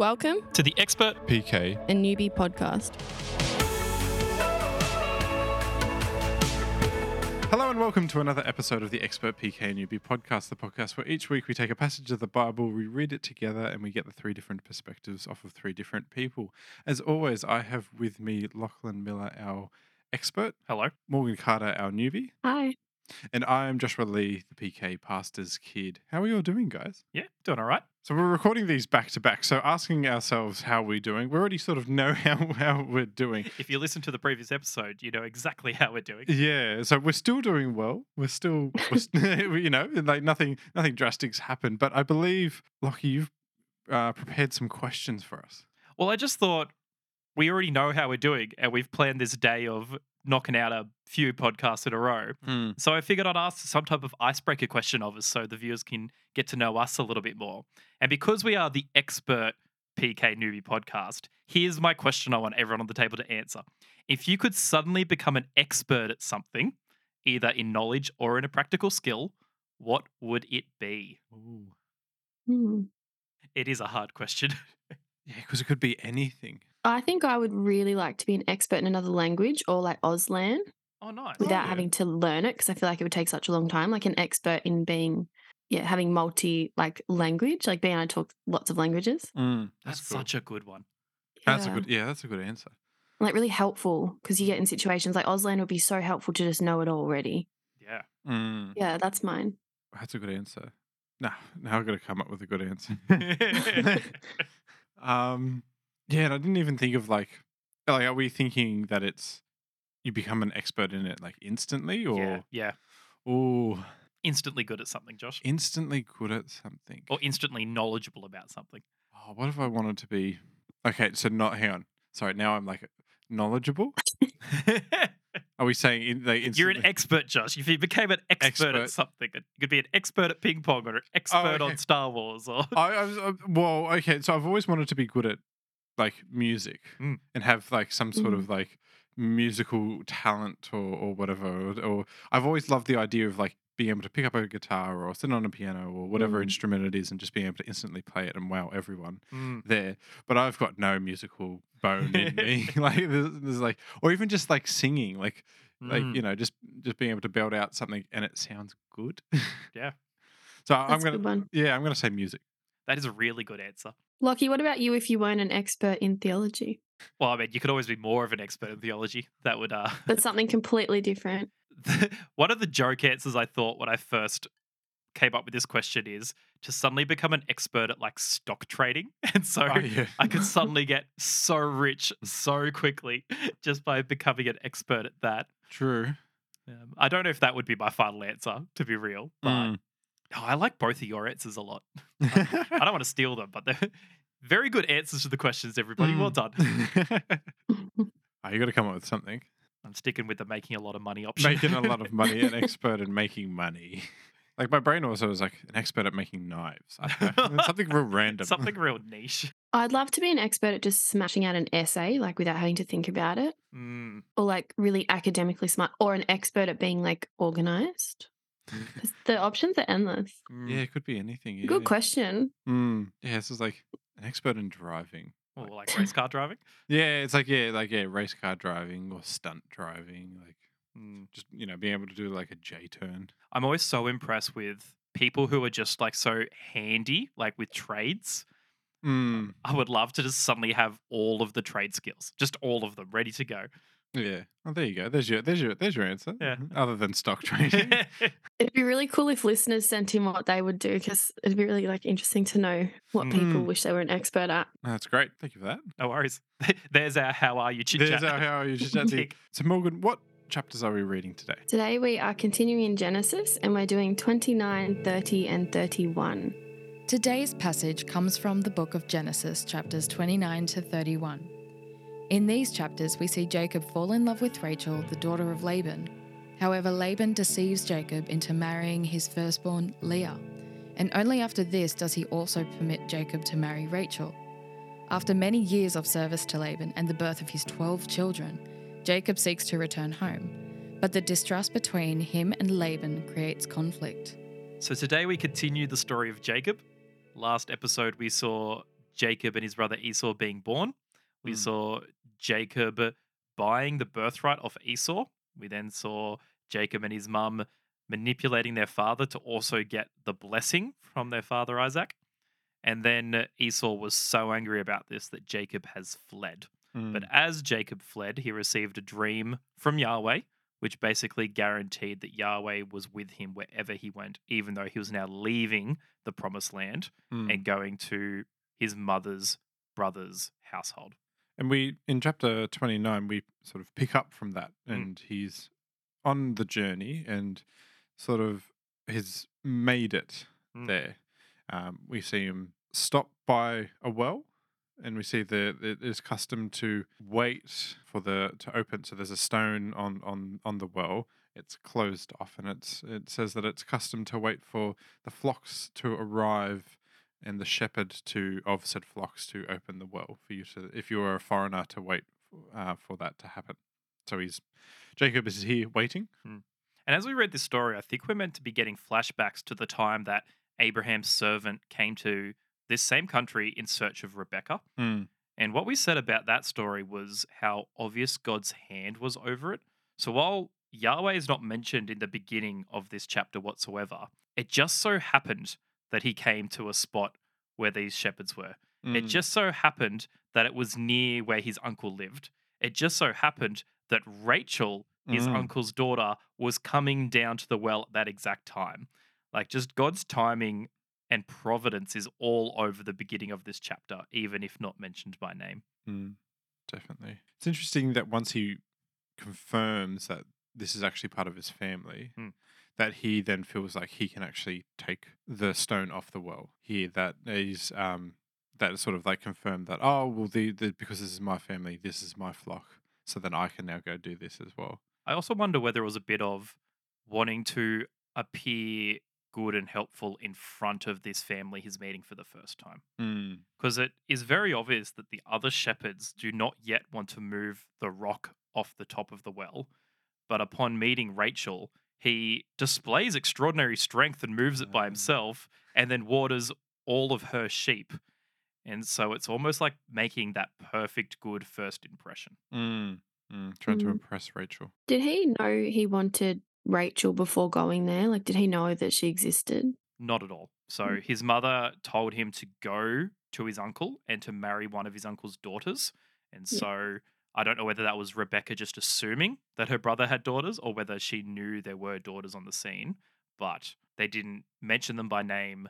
Welcome to the Expert PK. and newbie podcast. Hello and welcome to another episode of the Expert PK and Newbie podcast, the podcast where each week we take a passage of the Bible, we read it together, and we get the three different perspectives off of three different people. As always, I have with me Lachlan Miller, our expert, Hello. Morgan Carter, our newbie, Hi. And I am Joshua Lee, the PK pastor's kid. How are you all doing, guys? Yeah, doing all right. So we're recording these back to back. So asking ourselves how we're doing, we already sort of know how, how we're doing. If you listen to the previous episode, you know exactly how we're doing. Yeah, so we're still doing well. We're still, we're you know, like nothing, nothing drastic's happened. But I believe, Lockie, you've uh, prepared some questions for us. Well, I just thought we already know how we're doing, and we've planned this day of knocking out a few podcasts in a row. So I figured I'd ask some type of icebreaker question of us so the viewers can get to know us a little bit more. And because we are the expert PK newbie podcast, here's my question I want everyone on the table to answer. If you could suddenly become an expert at something, either in knowledge or in a practical skill, what would it be? Ooh. Hmm. It is a hard question. Yeah, because it could be anything. I think I would really like to be an expert in another language or like Auslan oh, nice. without yeah. having to learn it because I feel like it would take such a long time. Like an expert in being, yeah, having multi like language, like being able to talk lots of languages. That's cool. such a good one. That's a good. Yeah, that's a good answer. Like really helpful because you get in situations like Auslan would be so helpful to just know it already. Yeah. Mm, Yeah, that's mine. that's a good answer. Nah, now I've got to come up with a good answer. um, yeah, and I didn't even think of like, like, are we thinking that it's you become an expert in it like instantly, or yeah. Yeah. oh, Instantly good at something, Josh. instantly good at something? Or instantly knowledgeable about something. Oh, what if I wanted to be? Okay, so not. Hang on. Sorry, now I'm like knowledgeable. Are we saying in, like You're an expert, Josh. If you became an expert, Expert. at something, you could be an expert at ping pong or an expert okay. on Star Wars or I, I was, uh, well, okay. So I've always wanted to be good at like music Mm. and have like some sort Mm. of like musical talent or, or whatever. Or, or I've always loved the idea of like being able to pick up a guitar or sit on a piano or whatever Mm. instrument it is and just being able to instantly play it and wow everyone Mm. there. But I've got no musical bone in me. like there's, there's like, or even just like singing, like like Mm. you know just just being able to belt out something and it sounds good. Yeah. So I'm gonna yeah I'm gonna say music. that is a really good answer. Lockie, what about you if you weren't an expert in theology, Well, I mean, you could always be more of an expert in theology. That would uh but something completely different? one of the joke answers I thought when I first came up with this question is to suddenly become an expert at like stock trading. And so Oh, yeah. I could suddenly get so rich so quickly just by becoming an expert at that. True. Um, I don't know if that would be my final answer, to be real, but Mm. Oh, I like both of your answers a lot. I don't want to steal them, but they're very good answers to the questions, everybody. Well done. oh, you got to come up with something. I'm sticking with the making a lot of money option. Making a lot of money, an expert in making money. Like my brain also was like an expert at making knives. I don't know. something real random. Something real niche. I'd love to be an expert at just smashing out an essay, like without having to think about it, Mm. or like really academically smart, or an expert at being like organized. 'Cause The options are endless. Yeah, it could be anything. Yeah. Good question. Mm. Yeah, this is like an expert in driving. Or like race car driving. Yeah, it's like yeah, like yeah, race car driving or stunt driving, like Mm. just you know being able to do like a J turn. I'm always so impressed with people who are just like so handy, like with trades. Mm. I would love to just suddenly have all of the trade skills, just all of them ready to go. Yeah. Oh, there you go. There's your there's your there's your answer. Yeah. Other than stock trading. It'd be really cool if listeners sent in what they would do because it'd be really like interesting to know what people Mm. wish they were an expert at. That's great. Thank you for that. no worries. There's our how are you chit There's our how are you chit chat. So Morgan, what chapters are we reading today? Today we are continuing in Genesis and we're doing 29, 30, and 31. Today's passage comes from the book of Genesis, chapters 29 to 31. In these chapters, we see Jacob fall in love with Rachel, the daughter of Laban. However, Laban deceives Jacob into marrying his firstborn Leah, and only after this does he also permit Jacob to marry Rachel. After many years of service to Laban and the birth of his 12 children, Jacob seeks to return home, but the distrust between him and Laban creates conflict. So today we continue the story of Jacob. Last episode we saw Jacob and his brother Esau being born. We Mm. saw Jacob buying the birthright off Esau. We then saw Jacob and his mum manipulating their father to also get the blessing from their father Isaac. And then Esau was so angry about this that Jacob has fled. But Mm. as Jacob fled, he received a dream from Yahweh, which basically guaranteed that Yahweh was with him wherever he went, even though he was now leaving the promised land Mm. and going to his mother's brother's household. And we in chapter 29 we sort of pick up from that Mm. and he's on the journey and sort of has made it Mm. there. Um, we see him stop by a well and we see that it is custom to wait for the to open so there's a stone on on on the well it's closed off and it's it says that it's custom to wait for the flocks to arrive and the shepherd to of said flocks to open the well for you to if you were a foreigner to wait uh, for that to happen so he's jacob is here waiting And as we read this story, I think we're meant to be getting flashbacks to the time that Abraham's servant came to this same country in search of Rebecca. Mm. And what we said about that story was how obvious God's hand was over it. So while Yahweh is not mentioned in the beginning of this chapter whatsoever, it just so happened that he came to a spot where these shepherds were. It Mm. just so happened that it was near where his uncle lived. It just so happened that Rachel, his Mm. uncle's daughter, was coming down to the well at that exact time. Like just God's timing and providence is all over the beginning of this chapter, even if not mentioned by name. Mm, definitely. It's interesting that once he confirms that this is actually part of his family, Mm. That he then feels like he can actually take the stone off the well. Here, that he's um, that sort of like confirmed that oh well, the, the because this is my family, this is my flock, so then I can now go do this as well. I also wonder whether it was a bit of wanting to appear good and helpful in front of this family he's meeting for the first time. Mm. because it is very obvious that the other shepherds do not yet want to move the rock off the top of the well. But upon meeting Rachel, he displays extraordinary strength and moves it by Ah. himself and then waters all of her sheep. And so it's almost like making that perfect good first impression. Mm. Mm. Trying to Mm. impress Rachel. Did he know he wanted Rachel before going there? Like, did he know that she existed? Not at all. So Mm. his mother told him to go to his uncle and to marry one of his uncle's daughters. And Yeah. so I don't know whether that was Rebecca just assuming that her brother had daughters or whether she knew there were daughters on the scene, but they didn't mention them by name.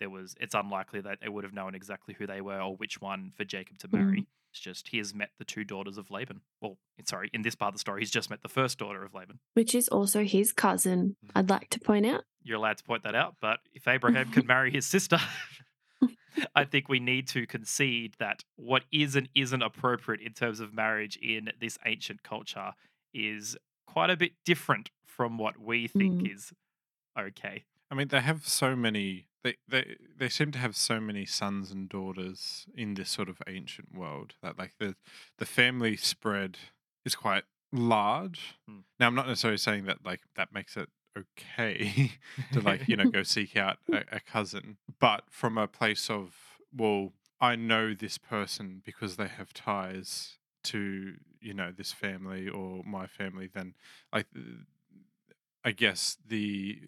There was it's unlikely that they would have known exactly who they were or which one for Jacob to marry. Mm. It's just he has met the two daughters of Laban. Well, sorry, in this part of the story, he's just met the first daughter of Laban. Which is also his cousin, mm-hmm. I'd like to point out. you're allowed to point that out. But if Abraham could marry his sister, I think we need to concede that what is and isn't appropriate in terms of marriage in this ancient culture is quite a bit different from what we think Mm. is okay. I mean, they have so many. They, they they seem to have so many sons and daughters in this sort of ancient world that like the the family spread is quite large. Hmm. Now, I'm not necessarily saying that like that makes it okay to like you know go seek out a, a cousin, but from a place of well, I know this person because they have ties to you know this family or my family. Then like I guess the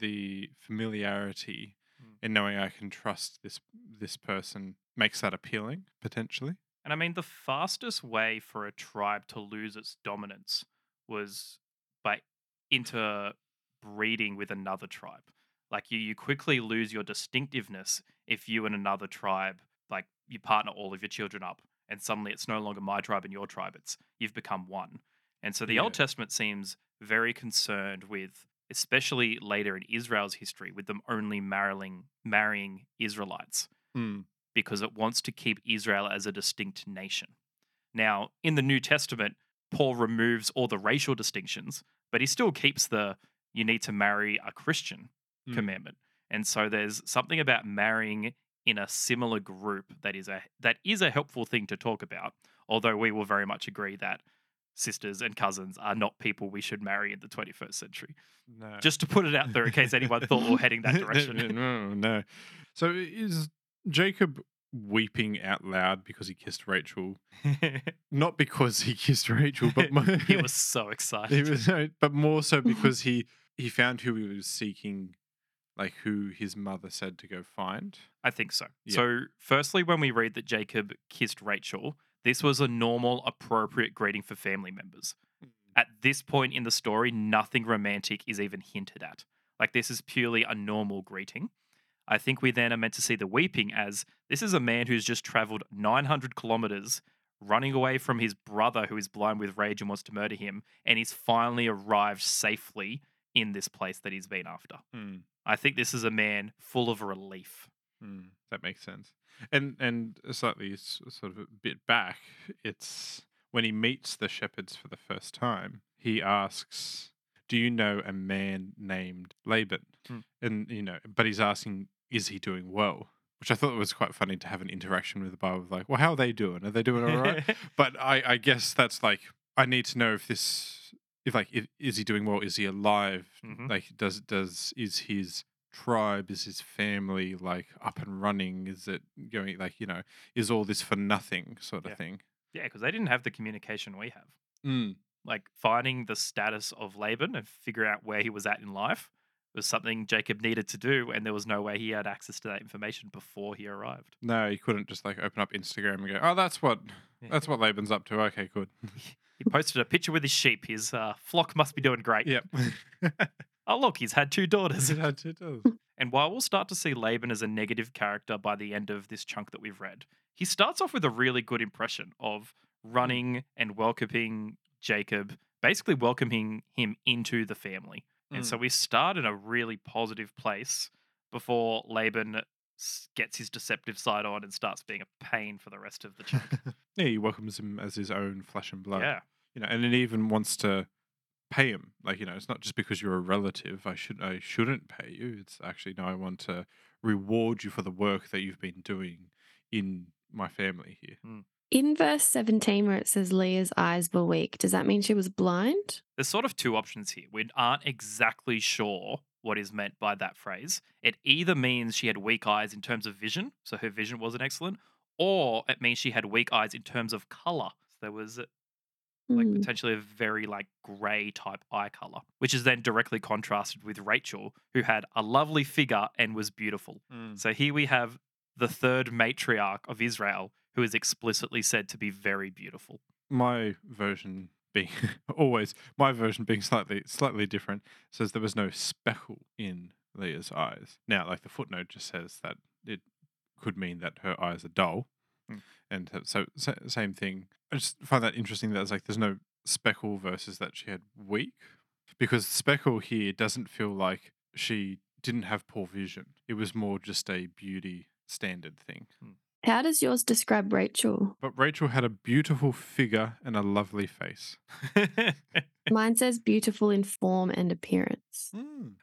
the familiarity Mm. in knowing I can trust this this person makes that appealing potentially. And I mean, the fastest way for a tribe to lose its dominance was by interbreeding with another tribe. Like you, you quickly lose your distinctiveness if you and another tribe, like you partner all of your children up, and suddenly it's no longer my tribe and your tribe. It's you've become one. And so the Old Testament seems very concerned with, especially later in Israel's history, with them only marrying marrying Israelites Mm. because it wants to keep Israel as a distinct nation. Now, in the New Testament, Paul removes all the racial distinctions, but he still keeps the you need to marry a Christian Mm. commandment. And so there's something about marrying in a similar group that is a that is a helpful thing to talk about. Although we will very much agree that sisters and cousins are not people we should marry in the 21st century. No. Just to put it out there in case anyone thought we we're heading that direction. no, no, no. So is Jacob weeping out loud because he kissed Rachel. Not because he kissed Rachel, but he was so excited. he was, but more so because he he found who he was seeking, like who his mother said to go find. I think so. Yeah. So, firstly, when we read that Jacob kissed Rachel, this was a normal, appropriate greeting for family members. Mm. At this point in the story, nothing romantic is even hinted at. Like, this is purely a normal greeting. I think we then are meant to see the weeping as this is a man who's just traveled 900 kilometers running away from his brother who is blind with rage and wants to murder him, and he's finally arrived safely in this place that he's been after. Hmm. I think this is a man full of relief. Hmm, that makes sense. And and slightly sort of a bit back, it's when he meets the shepherds for the first time, he asks, "Do you know a man named Laban?" Hmm. And you know, but he's asking, "Is he doing well?" Which I thought was quite funny to have an interaction with the Bible, like, "Well, how are they doing? Are they doing all right?" but I, I guess that's like I need to know if this, if like, is he doing well? Is he alive? Mhm. Like, does does is his tribe, is his family like up and running? Is it going like you know, is all this for nothing sort of Yeah. thing? Yeah, because they didn't have the communication we have. Mm. Like finding the status of Laban and figure out where he was at in life was something Jacob needed to do, and there was no way he had access to that information before he arrived. No, he couldn't just like open up Instagram and go, "Oh, that's what Yeah. that's what Laban's up to." Okay, good. He posted a picture with his sheep. His uh, flock must be doing great. yep. Oh, look, he's had two daughters. It had to do. And while we'll start to see Laban as a negative character by the end of this chunk that we've read, he starts off with a really good impression of running and welcoming Jacob, basically welcoming him into the family. And so we start in a really positive place before Laban s- gets his deceptive side on and starts being a pain for the rest of the chunk. yeah, he welcomes him as his own flesh and blood. yeah. you know, and it even wants to pay him. Like, you know, it's not just because you're a relative. I should I shouldn't pay you. It's actually no, I want to reward you for the work that you've been doing in my family here. Hmm. In verse 17, where it says Leah's eyes were weak, does that mean she was blind? There's sort of two options here. We aren't exactly sure what is meant by that phrase. It either means she had weak eyes in terms of vision, so her vision wasn't excellent, or it means she had weak eyes in terms of color. So there was like Hmm. potentially a very like gray type eye color, which is then directly contrasted with Rachel, who had a lovely figure and was beautiful. So here we have the third matriarch of Israel, who is explicitly said to be very beautiful. My version being always my version being slightly slightly different says there was no speckle in Leah's eyes. Now, like the footnote just says that it could mean that her eyes are dull, Hmm. and so sa- same thing. I just find that interesting that it's like there's no speckle versus that she had weak, because speckle here doesn't feel like she didn't have poor vision. It was more just a beauty standard thing. How does yours describe Rachel? But Rachel had a beautiful figure and a lovely face. Mine says beautiful in form and appearance.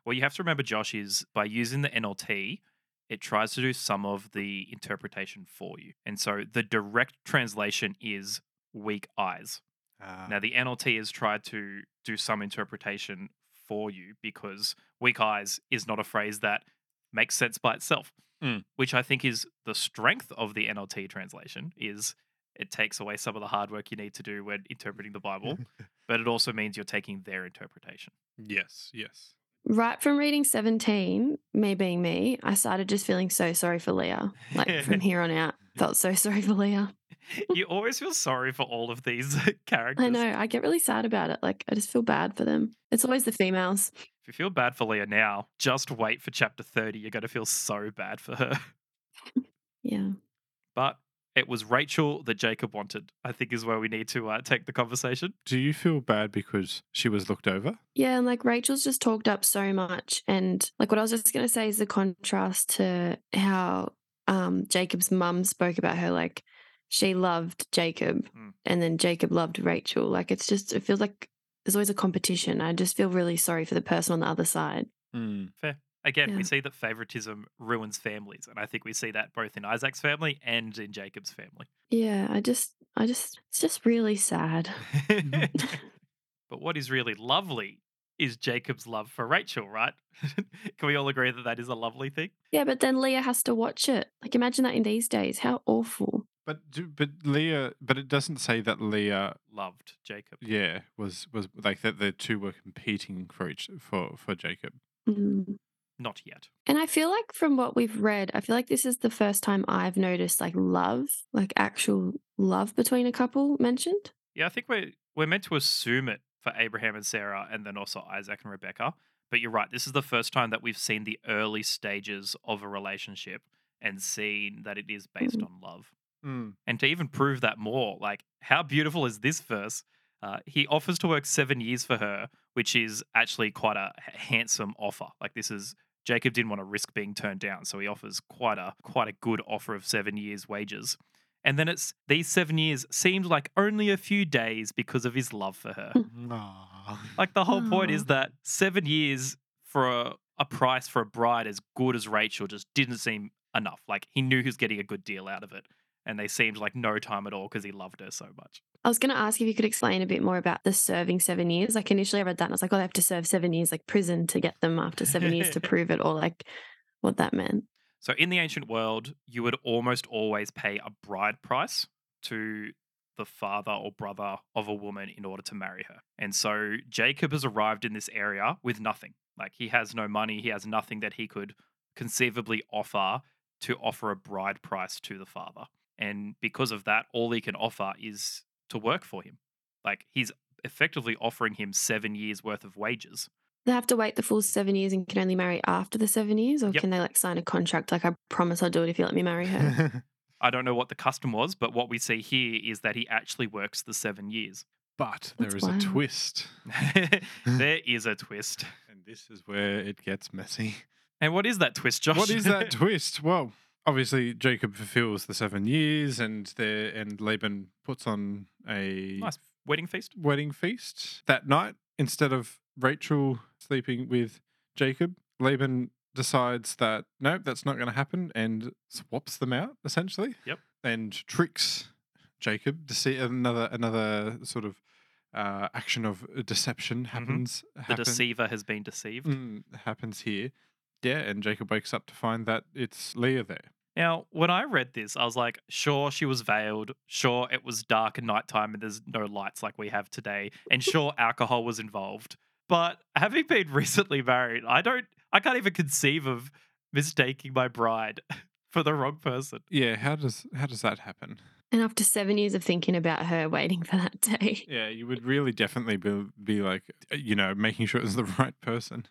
Well, you have to remember, Josh, is by using the NLT, it tries to do some of the interpretation for you. And so the direct translation is weak eyes. Ah, Now, the NLT has tried to do some interpretation for you because weak eyes is not a phrase that makes sense by itself, Mm. which I think is the strength of the NLT translation is it takes away some of the hard work you need to do when interpreting the Bible, but it also means you're taking their interpretation. yes, yes. Right from reading 17, me being me, I started just feeling so sorry for Leah. Like from here on out, felt so sorry for Leah. you always feel sorry for all of these characters. I know. I get really sad about it. Like I just feel bad for them. It's always the females. If you feel bad for Leah now, just wait for chapter 30. You're going to feel so bad for her. Yeah. But it was Rachel that Jacob wanted, I think is where we need to uh, take the conversation. Do you feel bad because she was looked over? Yeah, and like Rachel's just talked up so much. And like what I was just going to say is the contrast to how um, Jacob's mum spoke about her. Like she loved Jacob Mm. and then Jacob loved Rachel. Like it's just, it feels like there's always a competition. I just feel really sorry for the person on the other side. Fair. Again, we see that favoritism ruins families. And I think we see that both in Isaac's family and in Jacob's family. Yeah, I just, I just, it's just really sad. but what is really lovely is Jacob's love for Rachel, right? Can we all agree that that is a lovely thing? Yeah, but then Leah has to watch it. Like, imagine that in these days. How awful. But do, but Leah, but it doesn't say that Leah, Loved Jacob. yeah, was was like that. The two were competing for each for for Jacob. Mm. Not yet. And I feel like from what we've read, I feel like this is the first time I've noticed like love, like actual love between a couple mentioned. Yeah, I think we're we're meant to assume it for Abraham and Sarah, and then also Isaac and Rebecca. But you're right. This is the first time that we've seen the early stages of a relationship and seen that it is based Mm. on love. Mm. And to even prove that more, like how beautiful is this verse? Uh, he offers to work seven years for her, which is actually quite a handsome offer. Like this is Jacob didn't want to risk being turned down, so he offers quite a quite a good offer of seven years' wages. And then it's these seven years seemed like only a few days because of his love for her. Hmm. Aw. like the whole point Aw. is that seven years for a, a price for a bride as good as Rachel just didn't seem enough. Like he knew he was getting a good deal out of it. And they seemed like no time at all because he loved her so much. I was going to ask if you could explain a bit more about the serving seven years. Like initially I read that and I was like, oh, they have to serve seven years, like prison to get them after seven years to prove it, or like what that meant. So in the ancient world, you would almost always pay a bride price to the father or brother of a woman in order to marry her. And so Jacob has arrived in this area with nothing. Like he has no money, he has nothing that he could conceivably offer to offer a bride price to the father. And because of that, all he can offer is to work for him. Like he's effectively offering him seven years worth of wages. They have to wait the full seven years and can only marry after the seven years, or Yep. can they like sign a contract like I promise I'll do it if you let me marry her? I don't know what the custom was, but what we see here is that he actually works the seven years. but there That's is wild. a twist, there is a twist. and this is where it gets messy. And what is that twist, Josh? What is that twist? Well, obviously Jacob fulfills the seven years, and there and Laban puts on a nice wedding feast. wedding feast that night instead of Rachel sleeping with Jacob. Laban decides that no, that's not going to happen, and swaps them out essentially. Yep. and tricks Jacob to see another another sort of uh, action of deception happens. The happen- deceiver has been deceived. Mm, happens here. Yeah, and Jacob wakes up to find that it's Leah there. Now, when I read this, I was like, sure, she was veiled. Sure, it was dark and nighttime and there's no lights like we have today. And sure, alcohol was involved. But having been recently married, I don't, I can't even conceive of mistaking my bride for the wrong person. Yeah, how does how does that happen? and after seven years of thinking about her, waiting for that day. Yeah, you would really definitely be be like, uh, you know, making sure it's the right person.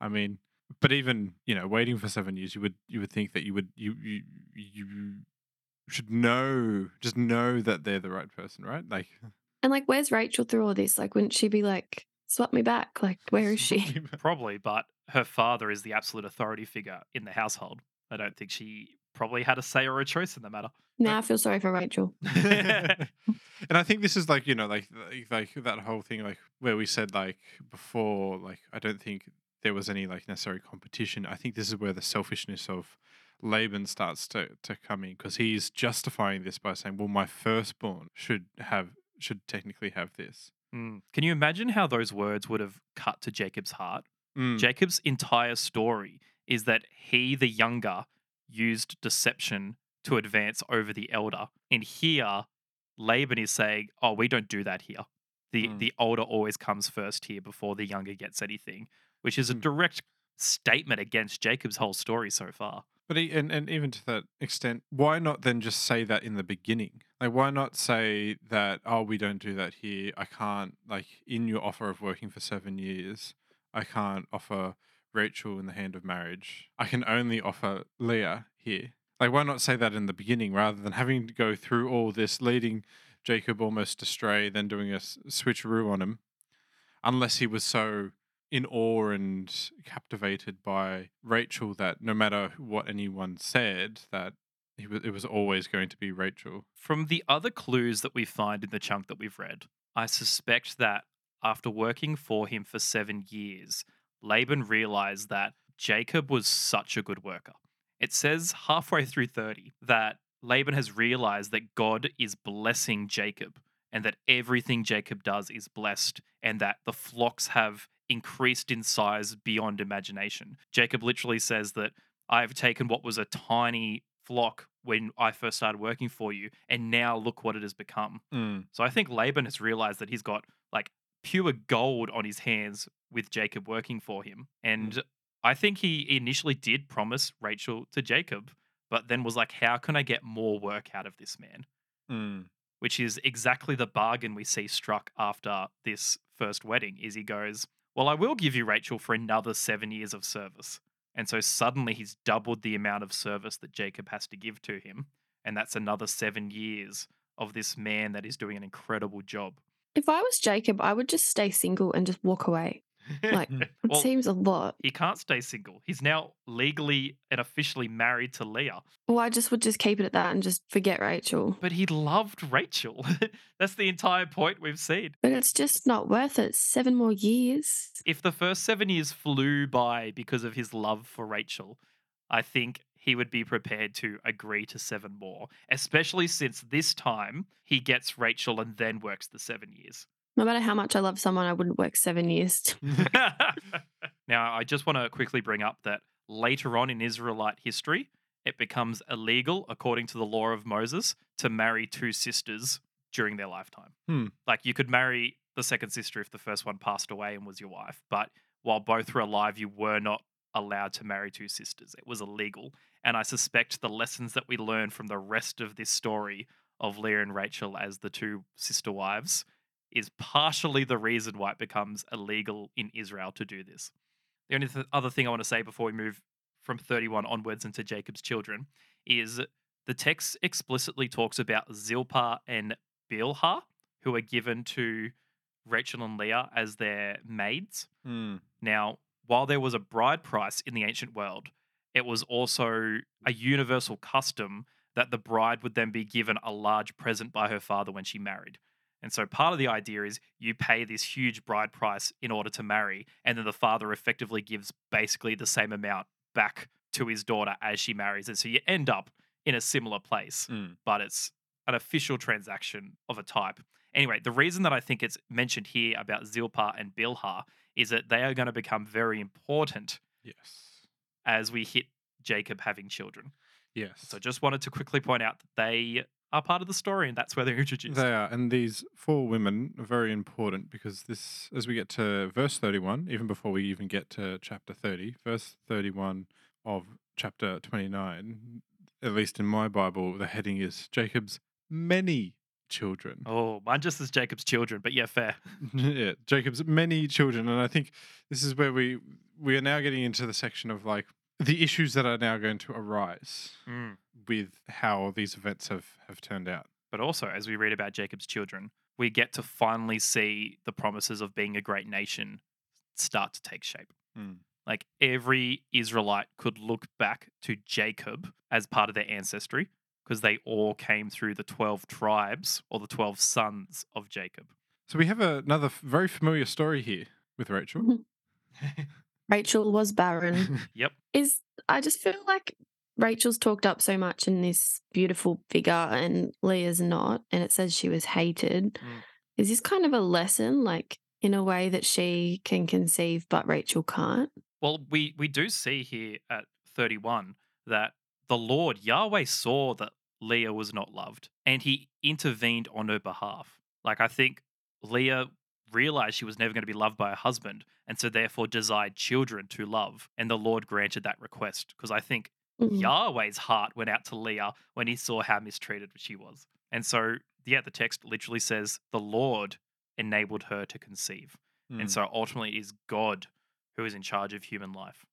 I mean, but even you know, waiting for seven years, you would you would think that you would you you you should know just know that they're the right person, right? Like, And like, where's Rachel through all this? Like, wouldn't she be like, swap me back? Like, where is she? Probably, but her father is the absolute authority figure in the household. I don't think she probably had a say or a choice in the matter. now I feel sorry for Rachel. and I think this is like you know like like- like that whole thing like where we said like before like I don't think there was any like necessary competition. I think this is where the selfishness of Laban starts to to come in because he's justifying this by saying, "Well, my firstborn should have should technically have this." Mm. Can you imagine how those words would have cut to Jacob's heart? Mm, Jacob's entire story is that he, the younger, used deception to advance over the elder. And here, Laban is saying, Oh, we don't do that here. The, Mm. the older always comes first here before the younger gets anything, which is a Mm. direct statement against Jacob's whole story so far. But he, and and even to that extent, why not then just say that in the beginning? Like, why not say that? Oh, we don't do that here. I can't like in your offer of working for seven years. I can't offer Rachel in the hand of marriage. I can only offer Leah here. Like, why not say that in the beginning rather than having to go through all this, leading Jacob almost astray, then doing a switcheroo on him, unless he was so in awe and captivated by Rachel that no matter what anyone said, that it was always going to be Rachel. From the other clues that we find in the chunk that we've read, I suspect that after working for him for seven years, Laban realized that Jacob was such a good worker. It says halfway through 30 that Laban has realized that God is blessing Jacob and that everything Jacob does is blessed and that the flocks have increased in size beyond imagination. Jacob literally says that I've taken what was a tiny flock when I first started working for you, and now look what it has become. Mm. So I think Laban has realized that he's got like pure gold on his hands with Jacob working for him. And I think he initially did promise Rachel to Jacob, but then was like, how can I get more work out of this man? Mm. Which is exactly the bargain we see struck after this first wedding is he goes, Well, I will give you Rachel for another seven years of service. And so suddenly he's doubled the amount of service that Jacob has to give to him. And that's another seven years of this man that is doing an incredible job. If I was Jacob, I would just stay single and just walk away. Like, mm. it Well, seems a lot. he can't stay single. He's now legally and officially married to Leah. Well, I just would just keep it at that and just forget Rachel. But he loved Rachel. That's the entire point we've seen. But it's just not worth it. Seven more years. If the first seven years flew by because of his love for Rachel, I think he would be prepared to agree to seven more, especially since this time he gets Rachel and then works the seven years. No matter how much I love someone, I wouldn't work seven years. now, I just want to quickly bring up that later on in Israelite history, it becomes illegal, according to the law of Moses, to marry two sisters during their lifetime. Hmm. Like you could marry the second sister if the first one passed away and was your wife, but while both were alive, you were not allowed to marry two sisters. It was illegal. And I suspect the lessons that we learn from the rest of this story of Leah and Rachel as the two sister wives is partially the reason why it becomes illegal in Israel to do this. The only th- other thing I want to say before we move from 31 onwards into Jacob's children is the text explicitly talks about Zilpah and Bilhah, who are given to Rachel and Leah as their maids. Mm. Now, while there was a bride price in the ancient world, it was also a universal custom that the bride would then be given a large present by her father when she married. And so part of the idea is you pay this huge bride price in order to marry, and then the father effectively gives basically the same amount back to his daughter as she marries. And so you end up in a similar place, Mm. but it's an official transaction of a type. Anyway, the reason that I think it's mentioned here about Zilpah and Bilhah is that they are going to become very important Yes. as we hit Jacob having children. Yes. So just wanted to quickly point out that they are part of the story and that's where they're introduced. They are, and these four women are very important because this, as we get to verse thirty-one, even before we even get to chapter thirty, verse thirty-one of chapter twenty-nine, at least in my Bible, the heading is Jacob's many children. Oh, mine just says Jacob's children, but yeah, fair. yeah, Jacob's many children, and I think this is where we we are now getting into the section of like the issues that are now going to arise Mm. with how these events have have turned out. But also, as we read about Jacob's children, we get to finally see the promises of being a great nation start to take shape. Mm. Like every Israelite could look back to Jacob as part of their ancestry because they all came through the 12 tribes or the 12 sons of Jacob. So we have another very familiar story here with Rachel. Rachel was barren. Yep. Is I just feel like Rachel's talked up so much in this beautiful figure and Leah's not, and it says she was hated. Mm. Is this kind of a lesson, like in a way that she can conceive but Rachel can't? Well, we we do see here at 31 that the Lord Yahweh saw that Leah was not loved and he intervened on her behalf. Like I think Leah realized she was never going to be loved by her husband and so therefore desired children to love and the Lord granted that request because I think Mm. Yahweh's heart went out to Leah when he saw how mistreated she was. And so yeah, the text literally says the Lord enabled her to conceive. Mm. And so ultimately it is God who is in charge of human life.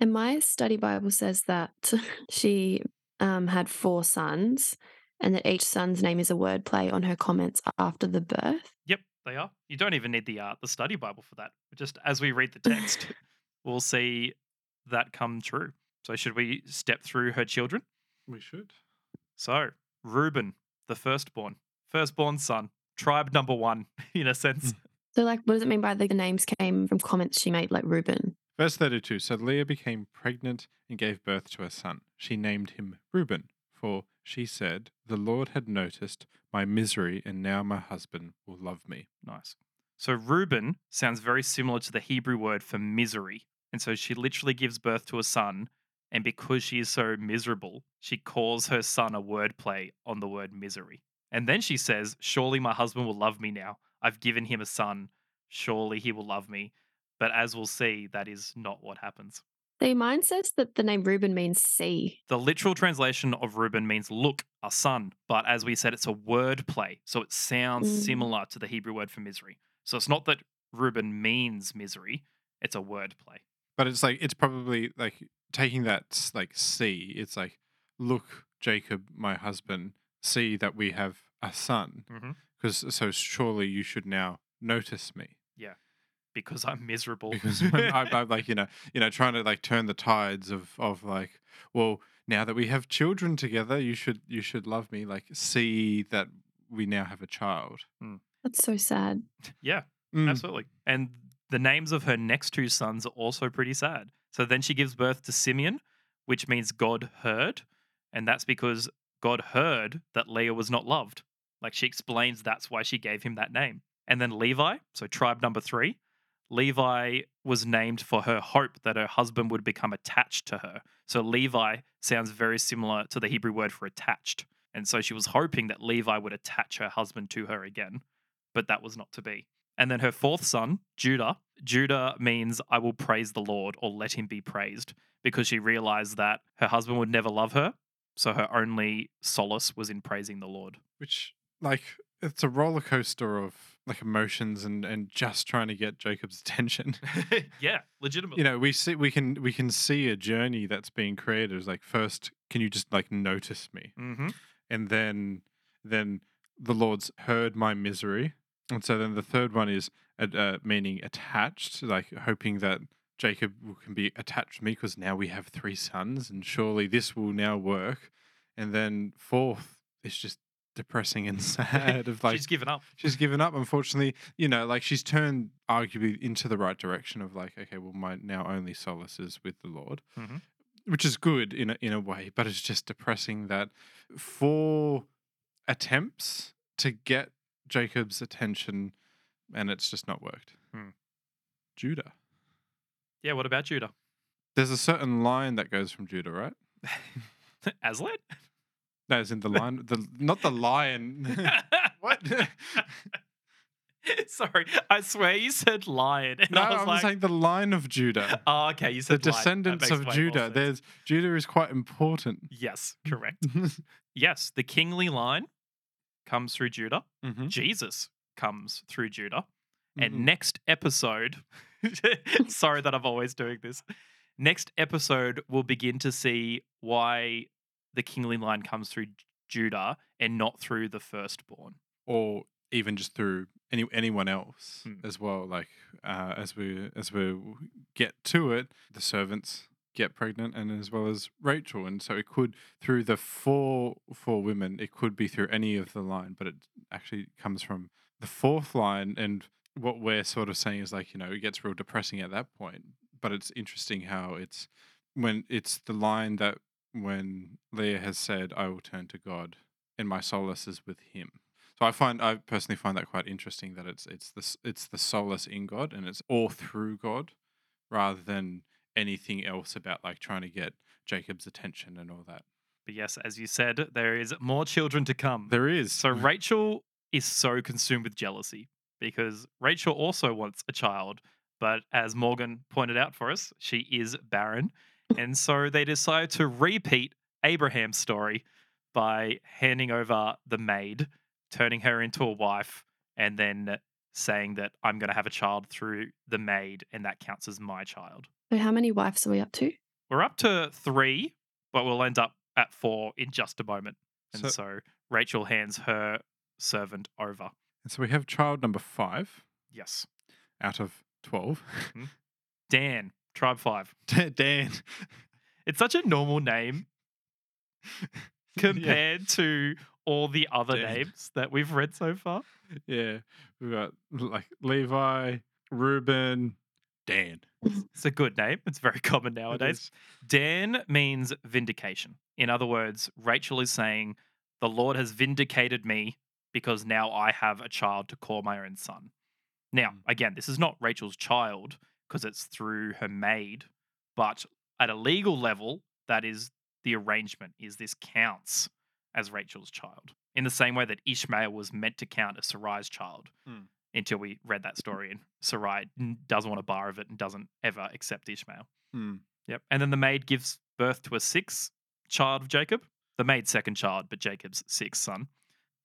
And my study Bible says that she um, had four sons, and that each son's name is a word play on her comments after the birth. Yep, they are. You don't even need the uh, the study Bible for that. Just as we read the text, we'll see that come true. So should we step through her children? we should. So Reuben, the firstborn, firstborn son, tribe number one, in a sense. So, like, what does it mean by the names came from comments she made, like Reuben? Verse 32 So Leah became pregnant and gave birth to a son. She named him Reuben, she said, The Lord had noticed my misery, and now my husband will love me. Nice. So Reuben sounds very similar to the Hebrew word for misery. And so she literally gives birth to a son. And because she is so miserable, she calls her son a wordplay on the word misery. And then she says, Surely my husband will love me now. I've given him a son. Surely he will love me. But as we'll see, that is not what happens. The mine says that the name Reuben means sea. The literal translation of Reuben means look, a son. But as we said, it's a word play. So it sounds Mm. similar to the Hebrew word for misery. So it's not that Reuben means misery, it's a word play. But it's like it's probably like taking that like see. It's like, look, Jacob, my husband, see that we have a son. Mm-hmm. Because so surely you should now notice me Because I'm miserable. because I'm, I'm, I'm like you know you know trying to like turn the tides of of like well now that we have children together you should you should love me like see that we now have a child. That's so sad. yeah, Mm. absolutely. And the names of her next two sons are also pretty sad. So then she gives birth to Simeon, which means God heard. And that's because God heard that Leah was not loved. Like she explains that's why she gave him that name. And then Levi, so tribe number three, Levi was named for her hope that her husband would become attached to her. So Levi sounds very similar to the Hebrew word for attached. And so she was hoping that Levi would attach her husband to her again, but that was not to be. And then her fourth son, Judah, Judah means I will praise the Lord or let him be praised because she realized that her husband would never love her. So her only solace was in praising the Lord. which like it's a roller coaster of like emotions and and just trying to get Jacob's attention. yeah, legitimately. you know, we see we can we can see a journey that's being created. It's like first, can you just like notice me, hmm and then then the Lord's heard my misery, and so then the third one is uh, uh, meaning attached, like hoping that Jacob can be attached to me because now we have three sons, and surely this will now work. And then fourth is just depressing and sad of like She's given up. she's given up unfortunately you know like she's turned arguably into the right direction of like okay well my now only solace is with the lord Mhm. which is good in a, in a way but it's just depressing that four attempts to get jacob's attention and it's just not worked Hmm. judah Yeah, what about Judah? there's a certain line that goes from judah right Aslan? No it's in the line the not the lion what Sorry, I swear you said lion. And no I was i'm like, saying the line of judah oh, okay, you the said lion. Descendants of Judah. There's Judah is quite important. Yes, correct. yes, the kingly line comes through Judah. Mhm. Jesus comes through Judah. Mhm. And next episode, sorry that I'm always doing this. Next episode, we'll begin to see why the kingly line comes through Judah and not through the firstborn. or even just through any anyone else Hmm. as well. Like uh, as we as we get to it, the servants get pregnant, and as well as Rachel, and so it could through the four four women, it could be through any of the line, but it actually comes from the fourth line. And what we're sort of saying is like you know it gets real depressing at that point, but it's interesting how it's when it's the line that when Leah has said, "I will turn to God." And my solace is with Him. So I find I personally find that quite interesting that it's it's the it's the solace in God and it's all through God, rather than anything else about like trying to get Jacob's attention and all that. But yes, as you said, there is more children to come. There is So Rachel is so consumed with jealousy because Rachel also wants a child, but as Morgan pointed out for us, she is barren. And so they decide to repeat Abraham's story by handing over the maid, turning her into a wife, and then saying that I'm going to have a child through the maid, and that counts as my child. So how many wives are we up to? We're up to three, but we'll end up at four in just a moment. And So- so Rachel hands her servant over. and so we have child number five Yes. out of twelve. Mm-hmm. Dan, Tribe 5. Dan. It's such a normal name compared to all the other Dan. names that we've read so far. Yeah, we've got like Levi, Reuben, Dan. It's a good name. It's very common nowadays. Dan means vindication. In other words, Rachel is saying, The Lord has vindicated me because now I have a child to call my own son. Now, Mm. again, this is not Rachel's child because it's through her maid, but at a legal level, that is the arrangement is this counts as Rachel's child. In the same way that Ishmael was meant to count as Sarai's child Mm. until we read that story and Sarai doesn't want a bar of it and doesn't ever accept Ishmael. Mm. Yep. And then the maid gives birth to a sixth child of Jacob, the maid's second child, but Jacob's sixth son.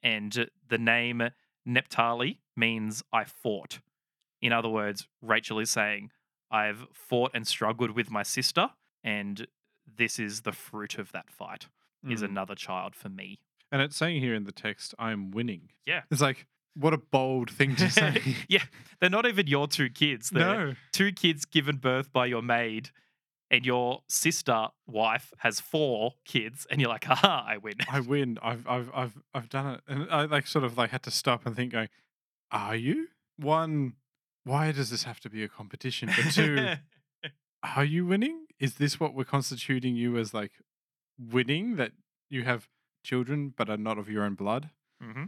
And the name Naphtali means I fought. In other words, Rachel is saying, I've fought and struggled with my sister, and this is the fruit of that fight, is Mm. another child for me. And it's saying here in the text, I'm winning. Yeah. It's like, what a bold thing to say. yeah. They're not even your two kids. They're no. two kids given birth by your maid, and your sister wife has four kids, and you're like, haha, I win. I win. I've I've I've I've done it. And I like sort of like had to stop and think going, are you? One, why does this have to be a competition? But two, are you winning? Is this what we're constituting you as like winning that you have children but are not of your own blood? hmm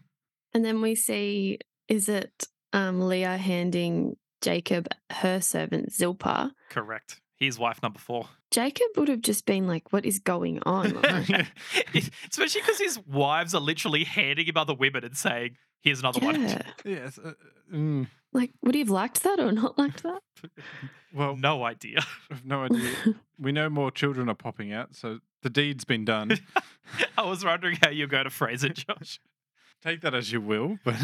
And then we see, is it um, Leah handing Jacob her servant Zilpah? Correct. Here's wife number four. Jacob would have just been like, what is going on? Especially because his wives are literally handing him other women and saying, here's another one. yeah. Yes. Uh, mm, Like, would he have liked that or not liked that? well, No idea. I've no idea. we know more children are popping out, so the deed's been done. I was wondering how you're going to phrase it, Josh. Take that as you will, but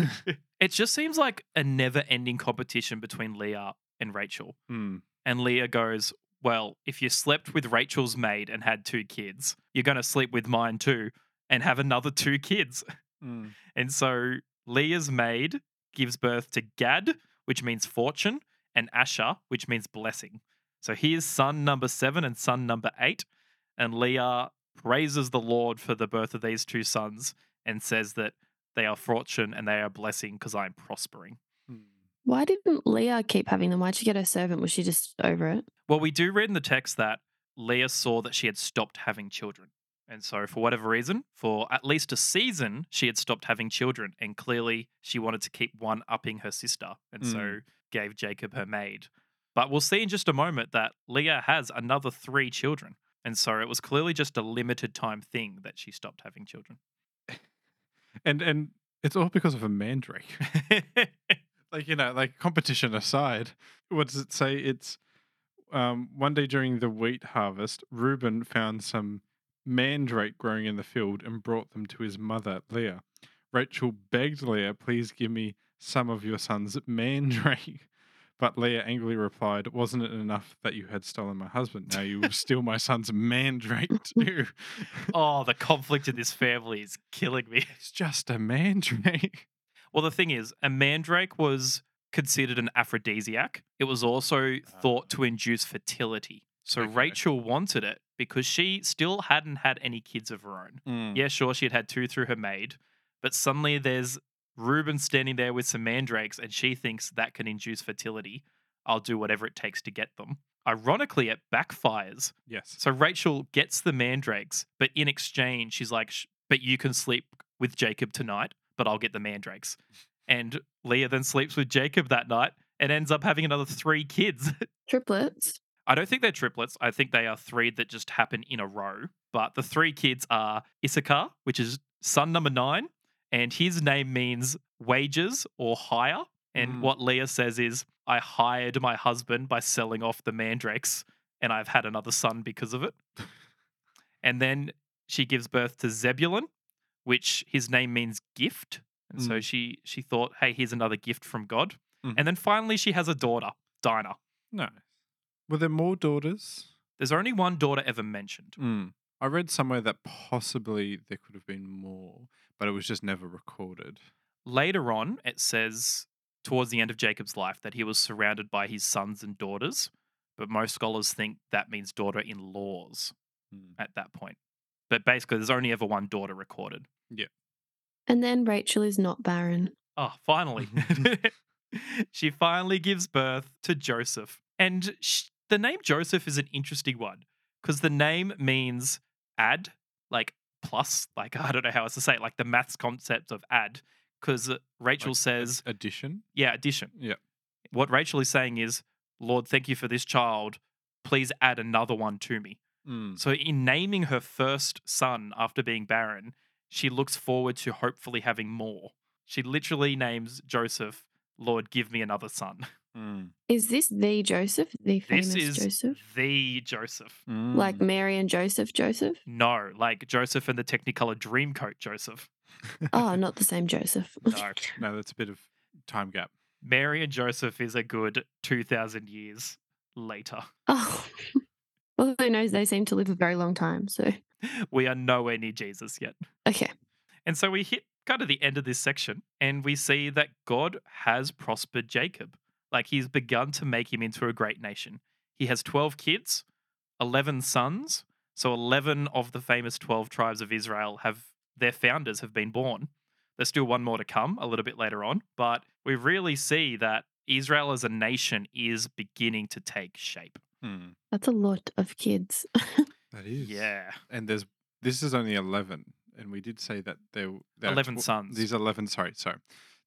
It just seems like a never ending competition between Leah and Rachel. Mm, And Leah goes, Well, if you slept with Rachel's maid and had two kids, you're going to sleep with mine too and have another two kids. mm, And so Leah's maid gives birth to Gad, which means fortune, and Asher, which means blessing. So here's son number seven and son number eight. And Leah praises the Lord for the birth of these two sons and says that they are fortune and they are blessing because I'm prospering. mm. Why didn't Leah keep having them? Why'd she get her servant? Was she just over it? Well, we do read in the text that Leah saw that she had stopped having children. And so, for whatever reason, for at least a season, she had stopped having children. And clearly, she wanted to keep one upping her sister. And so, Mm. gave Jacob her maid. But we'll see in just a moment that Leah has another three children. And so, it was clearly just a limited time thing that she stopped having children. And and it's all because of a mandrake. like you know, like competition aside, what does it say? It's um, one day during the wheat harvest, Reuben found some mandrake growing in the field and brought them to his mother Leah. Rachel begged Leah, "Please give me some of your son's mandrake." But Leah angrily replied, Wasn't it enough that you had stolen my husband? Now you will steal my son's mandrake too. oh, the conflict in this family is killing me. it's just a mandrake. Well, the thing is, a mandrake was considered an aphrodisiac. It was also ah. thought to induce fertility. So Okay. Rachel wanted it because she still hadn't had any kids of her own. Mm. Yeah, sure, she had had two through her maid, but suddenly there's Reuben standing there with some mandrakes and she thinks that can induce fertility. I'll do whatever it takes to get them. Ironically, it backfires. Yes. So Rachel gets the mandrakes, but in exchange, she's like, but you can sleep with Jacob tonight, but I'll get the mandrakes. And Leah then sleeps with Jacob that night and ends up having another three kids. Triplets. I don't think they're triplets. I think they are three that just happen in a row. But the three kids are Issachar, which is son number nine, and his name means wages or hire. And Mm. what Leah says is, I hired my husband by selling off the mandrakes, and I've had another son because of it. and then she gives birth to Zebulun, which his name means gift. And so Mm. she she thought, hey, here's another gift from God. Mhm. And then finally she has a daughter, Dinah. Nice. Were there more daughters? There's only one daughter ever mentioned. Mm. I read somewhere that possibly there could have been more, but it was just never recorded. Later on, it says towards the end of Jacob's life that he was surrounded by his sons and daughters, but most scholars think that means daughter in laws Mm. at that point. But basically, there's only ever one daughter recorded. Yeah. And then Rachel is not barren. Oh, finally. she finally gives birth to Joseph. And sh- the name Joseph is an interesting one because the name means add, like plus, like I don't know how else to say it, like the maths concept of add. Because Rachel Like, says, addition. yeah, addition. Yeah. What Rachel is saying is, Lord, thank you for this child. Please add another one to me. Mm. So, in naming her first son after being barren, she looks forward to hopefully having more. She literally names Joseph, Lord, give me another son. Mm. Is this the Joseph, the famous This is Joseph? the Joseph. Like Mm. Mary and Joseph, Joseph? No, like Joseph and the Technicolor Dreamcoat Joseph. Oh, not the same Joseph. No. no, that's a bit of time gap. Mary and Joseph is a good 2,000 years later. Oh. Well, who knows? They seem to live a very long time. So, We are nowhere near Jesus yet. okay. And so we hit kind of the end of this section and we see that God has prospered Jacob. Like he's begun to make him into a great nation. He has 12 kids, 11 sons. So 11 of the famous 12 tribes of Israel have their founders have been born. There's still one more to come a little bit later on, but we really see that Israel as a nation is beginning to take shape. Mm. That's a lot of kids. That is. Yeah. And there's this is only eleven, and we did say that there there are 11 tw- sons. These eleven. Sorry, sorry.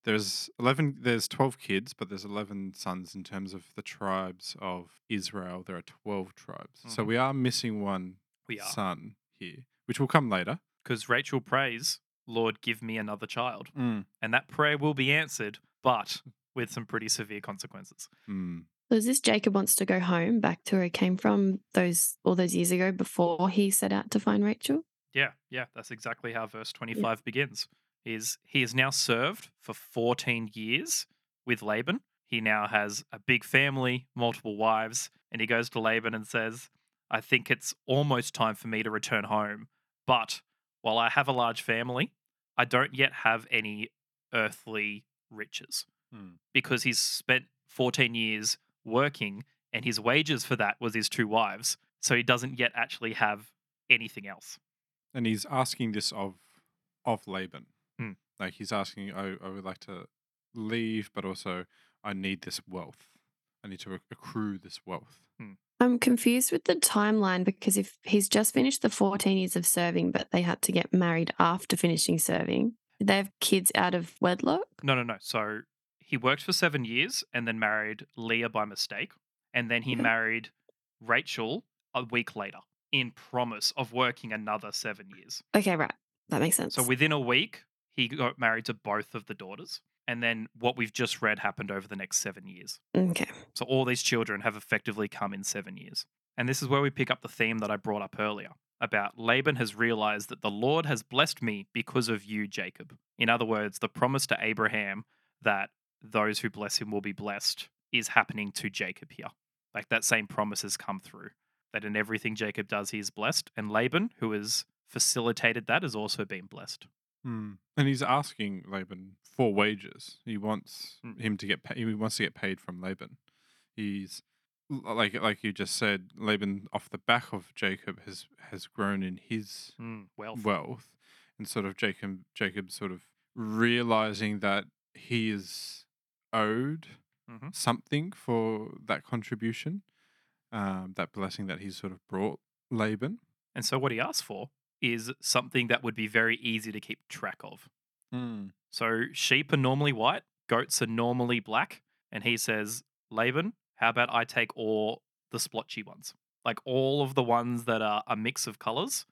There's eleven. There's twelve kids, but there's eleven sons in terms of the tribes of Israel. There are twelve tribes, so Mhm. we are missing one We are. son here, which will come later. Because Rachel prays, Lord, give me another child. Mm. and that prayer will be answered, but with some pretty severe consequences. Mm. So is this Jacob wants to go home back to where he came from those all those years ago before he set out to find Rachel? Yeah, yeah, that's exactly how verse 25 begins. Is he is now served for 14 years with Laban. He now has a big family, multiple wives, and he goes to Laban and says, "I think it's almost time for me to return home, but while I have a large family, I don't yet have any earthly riches." Mm. because he's spent 14 years working and his wages for that was his two wives. So he doesn't yet actually have anything else. And he's asking this of of Laban. Mm. Like he's asking, I, I would like to leave, but also I need this wealth. I need to accrue this wealth. I'm confused with the timeline because if he's just finished the 14 years of serving, but they had to get married after finishing serving, did they have kids out of wedlock? No, no, no. So he worked for seven years and then married Leah by mistake. And then he Okay. married Rachel a week later in promise of working another seven years. Okay, right. That makes sense. So within a week, he got married to both of the daughters. And then what we've just read happened over the next seven years. okay. So all these children have effectively come in seven years. And this is where we pick up the theme that I brought up earlier about Laban has realized that the Lord has blessed me because of you, Jacob. In other words, the promise to Abraham that those who bless him will be blessed is happening to Jacob here. Like that same promise has come through. That in everything Jacob does, he is blessed. And Laban, who has facilitated that, has also been blessed. Mm. And he's asking Laban for wages. He wants Mm. him to get paid. He wants to get paid from Laban. He's like like you just said, Laban off the back of Jacob has has grown in his Mm, wealth. wealth, and sort of Jacob Jacob sort of realizing that he is owed Mhm. something for that contribution, um, that blessing that he's sort of brought Laban. And so what he asked for is something that would be very easy to keep track of. Hmm. So sheep are normally white, goats are normally black. And he says, Laban, how about I take all the splotchy ones? Like all of the ones that are a mix of colors,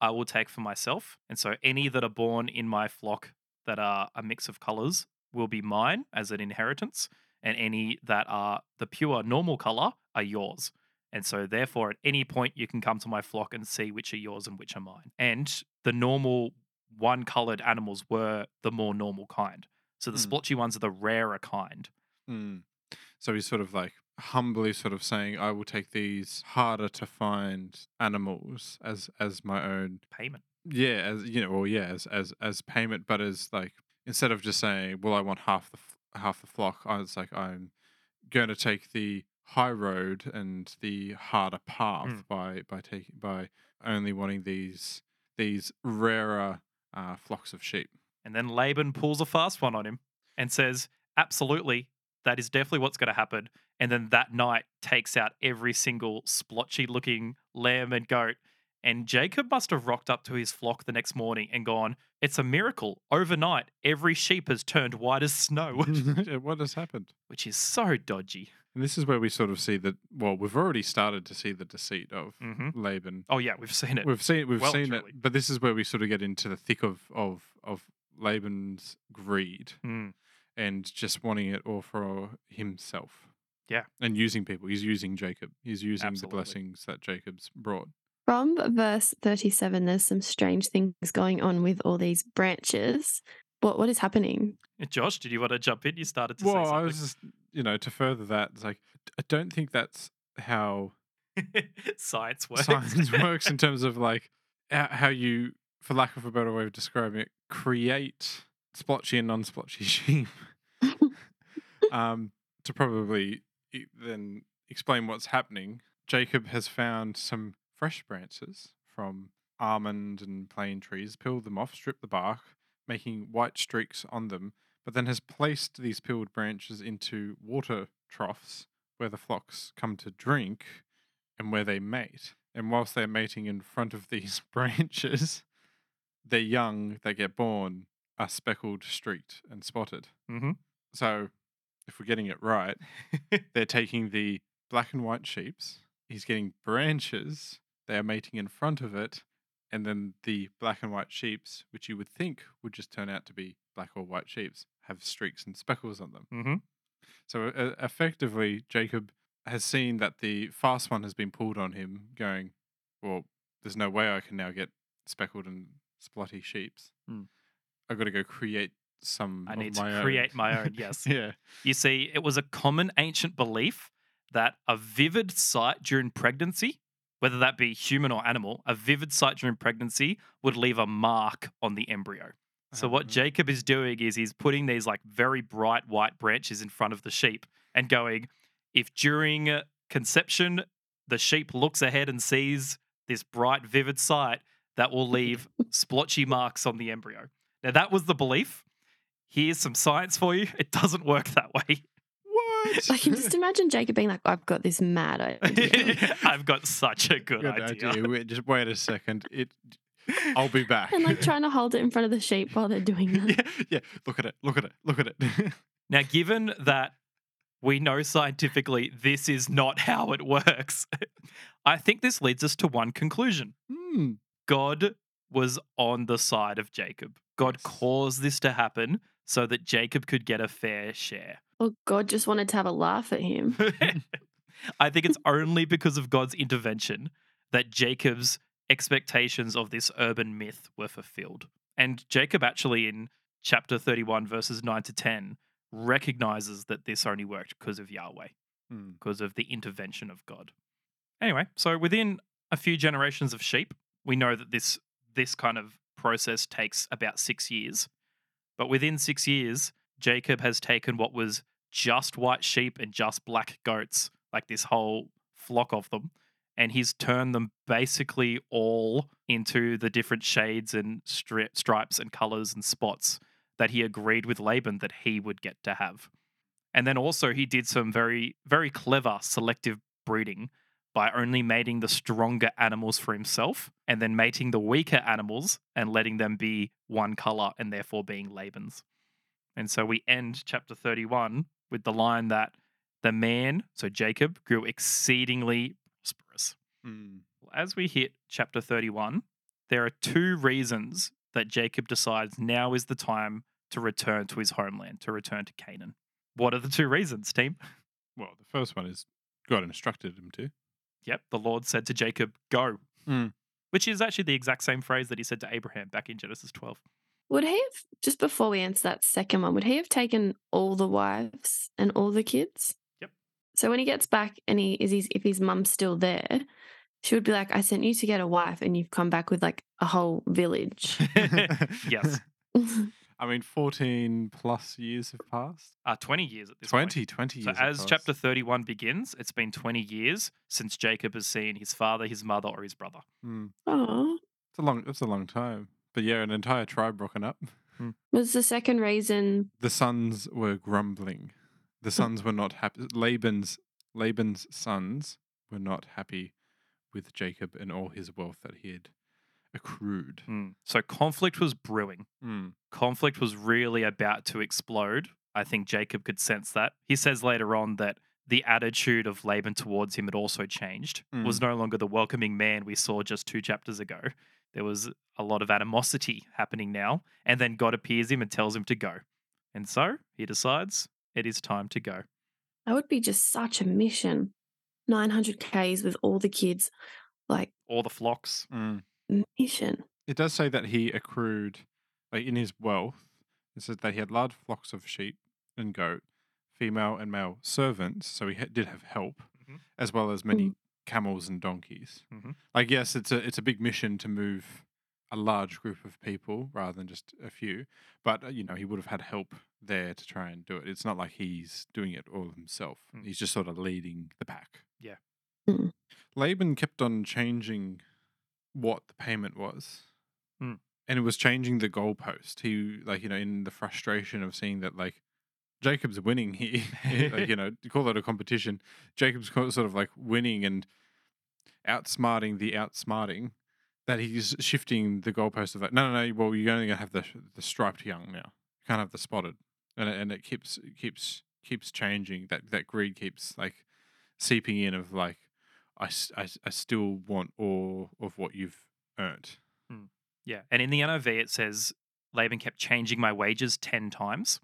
I will take for myself. And so any that are born in my flock that are a mix of colors will be mine as an inheritance. And any that are the pure normal color are yours. And so, therefore, at any point, you can come to my flock and see which are yours and which are mine. And the normal one colored animals were the more normal kind. So the Mm. splotchy ones are the rarer kind. Mm. So he's sort of like humbly sort of saying, I will take these harder to find animals as as my own Payment. yeah, as you know, or yeah, as as as payment, but as like instead of just saying, Well, I want half the f- half the flock, I was like, I'm going to take the high road and the harder path Mm. by by taking by only wanting these these rarer uh, flocks of sheep. And then Laban pulls a fast one on him and says, Absolutely, that is definitely what's going to happen. And then that night takes out every single splotchy looking lamb and goat And Jacob must have rocked up to his flock the next morning and gone, It's a miracle. Overnight, every sheep has turned white as snow, what has happened? which is so dodgy. And this is where we sort of see that. Well, we've already started to see the deceit of hmm Laban. Oh, yeah, we've seen it. We've seen we've well seen and truly. it, but this is where we sort of get into the thick of of of Laban's greed Mm. and just wanting it all for himself. Yeah. and using people. He's using Jacob. He's using Absolutely. the blessings that Jacob's brought. From verse 37, there's some strange things going on with all these branches. What What is happening? Josh, did you want to jump in? You started to say Well, I was just you know to further that. It's like I don't think that's how Science works. science works in terms of like how, how you, for lack of a better way of describing it, create splotchy and non-splotchy sheep. um, to probably e- then explain what's happening, Jacob has found some fresh branches from almond and plane trees, peeled them off, stripped the bark, making white streaks on them, but then has placed these peeled branches into water troughs where the flocks come to drink and where they mate. And whilst they're mating in front of these branches, their young they get born are speckled, streaked, and spotted. hmm So, if we're getting it right, they're taking the black and white sheeps. He's getting branches. They are mating in front of it, and then the black and white sheeps, which you would think would just turn out to be black or white sheeps, have streaks and speckles on them. hmm So uh, effectively, Jacob has seen that the fast one has been pulled on him, going, "Well, there's no way I can now get speckled and splotty sheeps. Hmm. I've got to go create some. I need to create own. my own, yes. yeah. You see, it was a common ancient belief that a vivid sight during pregnancy, whether that be human or animal, a vivid sight during pregnancy would leave a mark on the embryo. So what Uh, Jacob is doing is he's putting these like very bright white branches in front of the sheep and going, if during conception the sheep looks ahead and sees this bright vivid sight, that will leave splotchy marks on the embryo. Now that was the belief. Here's some science for you. It doesn't work that way. What? I can just imagine Jacob being like, I've got this mad idea. I've got such a good, Good idea. idea. Wait, just wait a second. It. I'll be back. and like trying to hold it in front of the sheep while they're doing that. yeah, yeah. Look at it. Look at it. Look at it. Now, given that we know scientifically this is not how it works, I think this leads us to one conclusion. Hmm. God was on the side of Jacob. God Yes. caused this to happen so that Jacob could get a fair share. Or God just wanted to have a laugh at him. I think it's only because of God's intervention that Jacob's expectations of this urban myth were fulfilled. And Jacob actually in chapter 31 verses 9 to 10 recognizes that this only worked because of Yahweh, Hmm. because of the intervention of God. Anyway, so within a few generations of sheep, we know that this this kind of process takes about 6 years. But within 6 years, Jacob has taken what was just white sheep and just black goats, like this whole flock of them, and he's turned them basically all into the different shades and stri- stripes and colors and spots that he agreed with Laban that he would get to have. And then also he did some very very clever selective breeding by only mating the stronger animals for himself and then mating the weaker animals and letting them be one color and therefore being Laban's. And so we end chapter 31 with the line that the man, so Jacob, grew exceedingly prosperous. Hmm. As we hit chapter 31, there are two reasons that Jacob decides now is the time to return to his homeland, to return to Canaan. What are the two reasons, team? Well, the first one is God instructed him to. Yep, the Lord said to Jacob, Go. Mm. Which is actually the exact same phrase that he said to Abraham back in Genesis 12. Would he have, just before we answer that second one, would he have taken all the wives and all the kids? Yep. So when he gets back and he is his, if his mum's still there, she would be like, I sent you to get a wife and you've come back with like a whole village. yes, I mean, 14 plus years have passed. uh, 20 years at this point. 20, 20 So years. have as passed. chapter 31 begins, it's been 20 years since Jacob has seen his father, his mother, or his brother. Hmm. oh. It's a long. It's a long time. But yeah, an entire tribe broken up. Was the second reason The sons were grumbling. The sons were not happy. Laban's Laban's sons were not happy with Jacob and all his wealth that he had accrued. Mm. So conflict was brewing. Mm. Conflict was really about to explode. I think Jacob could sense that. He says later on that the attitude of Laban towards him had also changed. Was no longer the welcoming man we saw just two chapters ago. There was a lot of animosity happening now, and then God appears him and tells him to go. And so he decides it is time to go. That would be just such a mission. 900 Ks with all the kids. Like, All the flocks. Mm. mission. It does say that he accrued, like in his wealth, it says that he had large flocks of sheep and goat, female and male servants. So he ha- did have help, Mhm. as well as many camels and donkeys. Mhm. Like, yes, it's a it's a big mission to move a large group of people rather than just a few. But uh, you know, he would have had help there to try and do it. It's not like he's doing it all himself. Mm. He's just sort of leading the pack. Yeah. Mm. Laban kept on changing what the payment was. Mm. And it was changing the goalpost. He like, you know, in the frustration of seeing that like Jacob's winning here, like, you know, you call that a competition. Jacob's sort of like winning and outsmarting the outsmarting. That he's shifting the goalpost of that. no, no, no. Well, you're only gonna have the the striped young now. You can't have the spotted, and it, and it keeps keeps keeps changing. That that greed keeps like seeping in of like, I, I, I still want all of what you've earned. Hmm. Yeah. And in the NIV, it says Laban kept changing my wages 10 times.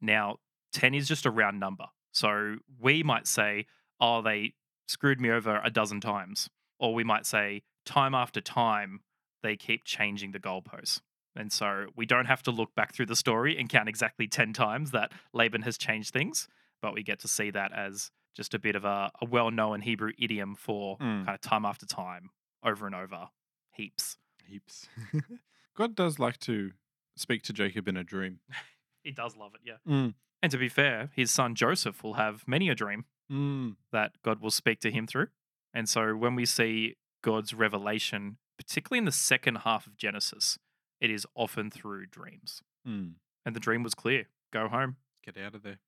Now, 10 is just a round number. So we might say, oh, they screwed me over a dozen times. Or we might say, time after time, they keep changing the goalposts. And so we don't have to look back through the story and count exactly 10 times that Laban has changed things, but we get to see that as just a bit of a, a well known Hebrew idiom for Mm. kind of time after time, over and over, heaps. Heaps. God does like to speak to Jacob in a dream. He does love it, yeah. Mm. And to be fair, his son Joseph will have many a dream Mm. that God will speak to him through. And so when we see God's revelation, particularly in the second half of Genesis, it is often through dreams. Mm. And the dream was clear go home. Get out of there.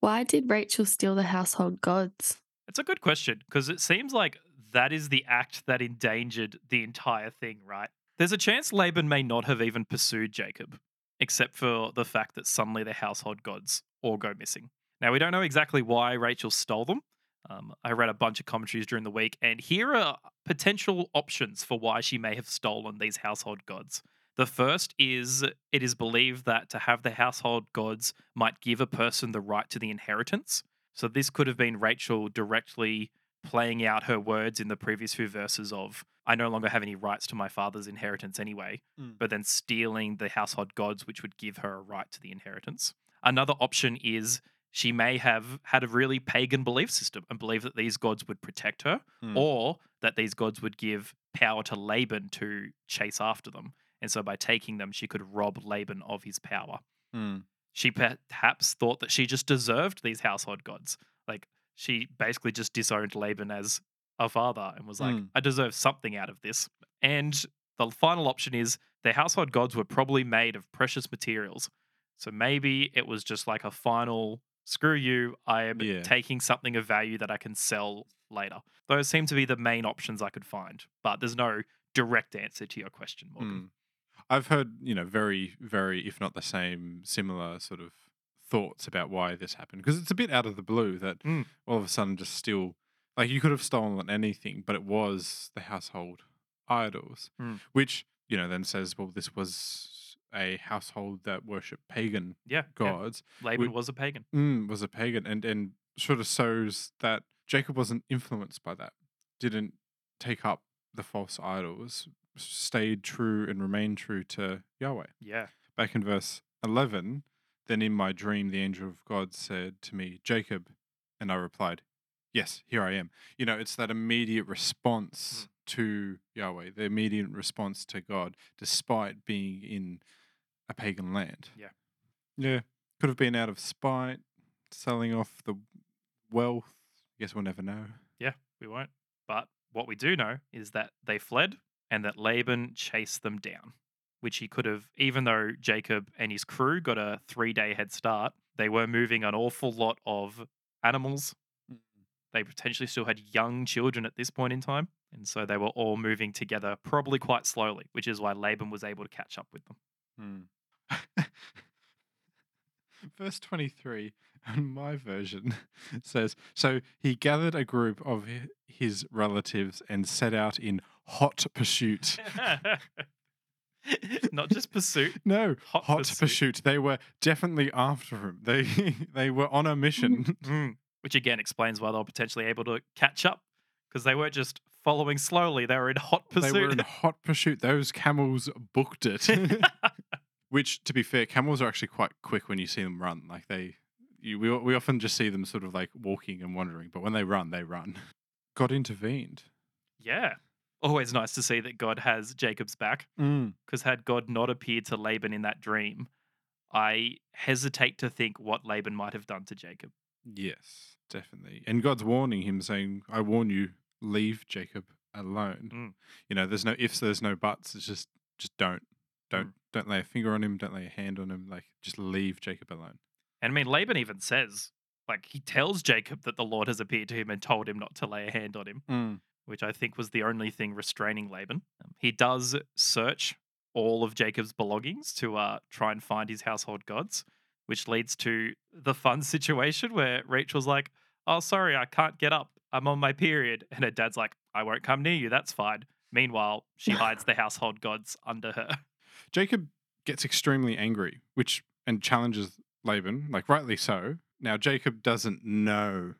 Why did Rachel steal the household gods? It's a good question because it seems like that is the act that endangered the entire thing, right? There's a chance Laban may not have even pursued Jacob, except for the fact that suddenly the household gods all go missing. Now, we don't know exactly why Rachel stole them. Um, I read a bunch of commentaries during the week, and here are potential options for why she may have stolen these household gods. The first is it is believed that to have the household gods might give a person the right to the inheritance. So this could have been Rachel directly playing out her words in the previous few verses of I no longer have any rights to my father's inheritance anyway, Mm. but then stealing the household gods which would give her a right to the inheritance. Another option is she may have had a really pagan belief system and believe that these gods would protect her Mm. or that these gods would give power to Laban to chase after them. And so by taking them she could rob Laban of his power Mm. she perhaps thought that she just deserved these household gods. Like she basically just disowned Laban as a father and was like, Mm. I deserve something out of this. And the final option is the household gods were probably made of precious materials. So maybe it was just like a final screw you, I am Yeah. taking something of value that I can sell later. Those seem to be the main options I could find, but there's no direct answer to your question, Morgan. Mm. I've heard, you know, very, very, if not the same, similar sort of thoughts about why this happened because it's a bit out of the blue that Mm. all of a sudden just still like you could have stolen anything, but it was the household idols, Mm. which you know then says, well, this was a household that worshipped pagan Yeah, yeah. gods. Laban We- was a pagan. Mm, was a pagan, and and sort of shows that Jacob wasn't influenced by that, didn't take up the false idols, stayed true and remained true to Yahweh. Yeah. Back in verse 11, then in my dream, the angel of God said to me, Jacob. And I replied, Yes, here I am. You know, it's that immediate response mm. to Yahweh, the immediate response to God, despite being in a pagan land. Yeah. Yeah. Could have been out of spite, selling off the wealth. I Guess we'll never know. Yeah, we won't. But what we do know is that they fled and that Laban chased them down, which he could have, even though Jacob and his crew got a three day head start, they were moving an awful lot of animals. They potentially still had young children at this point in time. And so they were all moving together, probably quite slowly, which is why Laban was able to catch up with them. Hmm. Verse 23 in my version says So he gathered a group of his relatives and set out in hot pursuit. Not just pursuit. No, Hot hot, pursuit. pursuit. They were definitely after him. They they were on a mission. Mm. Which again explains why they were potentially able to catch up because they weren't just following slowly, they were in hot pursuit. They were in hot pursuit. Those camels booked it. Which, to be fair, camels are actually quite quick when you see them run. Like they, you, we we often just see them sort of like walking and wandering, but when they run, they run. God intervened. yeah. Always nice to see that God has Jacob's back Mm. because had God not appeared to Laban in that dream, I hesitate to think what Laban might have done to Jacob. Yes, definitely. And God's warning him, saying, "I warn you, leave Jacob alone." Mm. You know, there's no ifs, there's no buts. It's just, just don't, don't, don't lay a finger on him. Don't lay a hand on him. Like, just leave Jacob alone. And I mean, Laban even says, like, he tells Jacob that the Lord has appeared to him and told him not to lay a hand on him. Which I think was the only thing restraining Laban. Um, he does search all of Jacob's belongings to uh, try and find his household gods, which leads to the fun situation where Rachel's like, Oh, sorry, I can't get up. I'm on my period. And her dad's like, I won't come near you. That's fine. Meanwhile, she hides the household gods under her. Jacob gets extremely angry, which and challenges Laban, like rightly so. Now Jacob doesn't know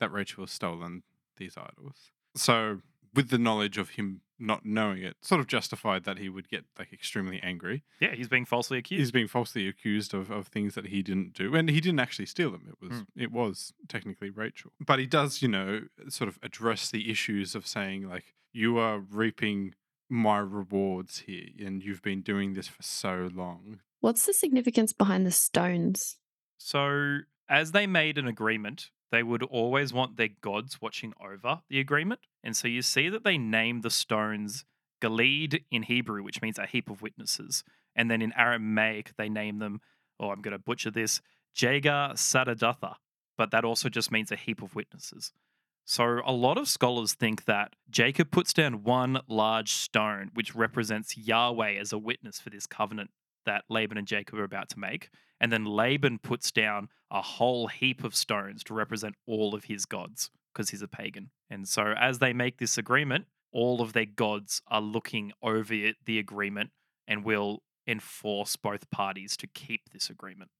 that Rachel has stolen these idols. So, with the knowledge of him not knowing it, sort of justified that he would get like extremely angry. Yeah, he's being falsely accused. He's being falsely accused of, of things that he didn't do, and he didn't actually steal them. It was Mm. it was technically Rachel, but he does, you know, sort of address the issues of saying like you are reaping my rewards here, and you've been doing this for so long. What's the significance behind the stones? So, as they made an agreement, they would always want their gods watching over the agreement. And so you see that they name the stones Galeed in Hebrew, which means a heap of witnesses. And then in Aramaic, they name them, oh, I'm going to butcher this, Jagar Sadadatha. But that also just means a heap of witnesses. So a lot of scholars think that Jacob puts down one large stone, which represents Yahweh as a witness for this covenant that Laban and Jacob are about to make. And then Laban puts down a whole heap of stones to represent all of his gods because he's a pagan. And so, as they make this agreement, all of their gods are looking over the agreement and will enforce both parties to keep this agreement.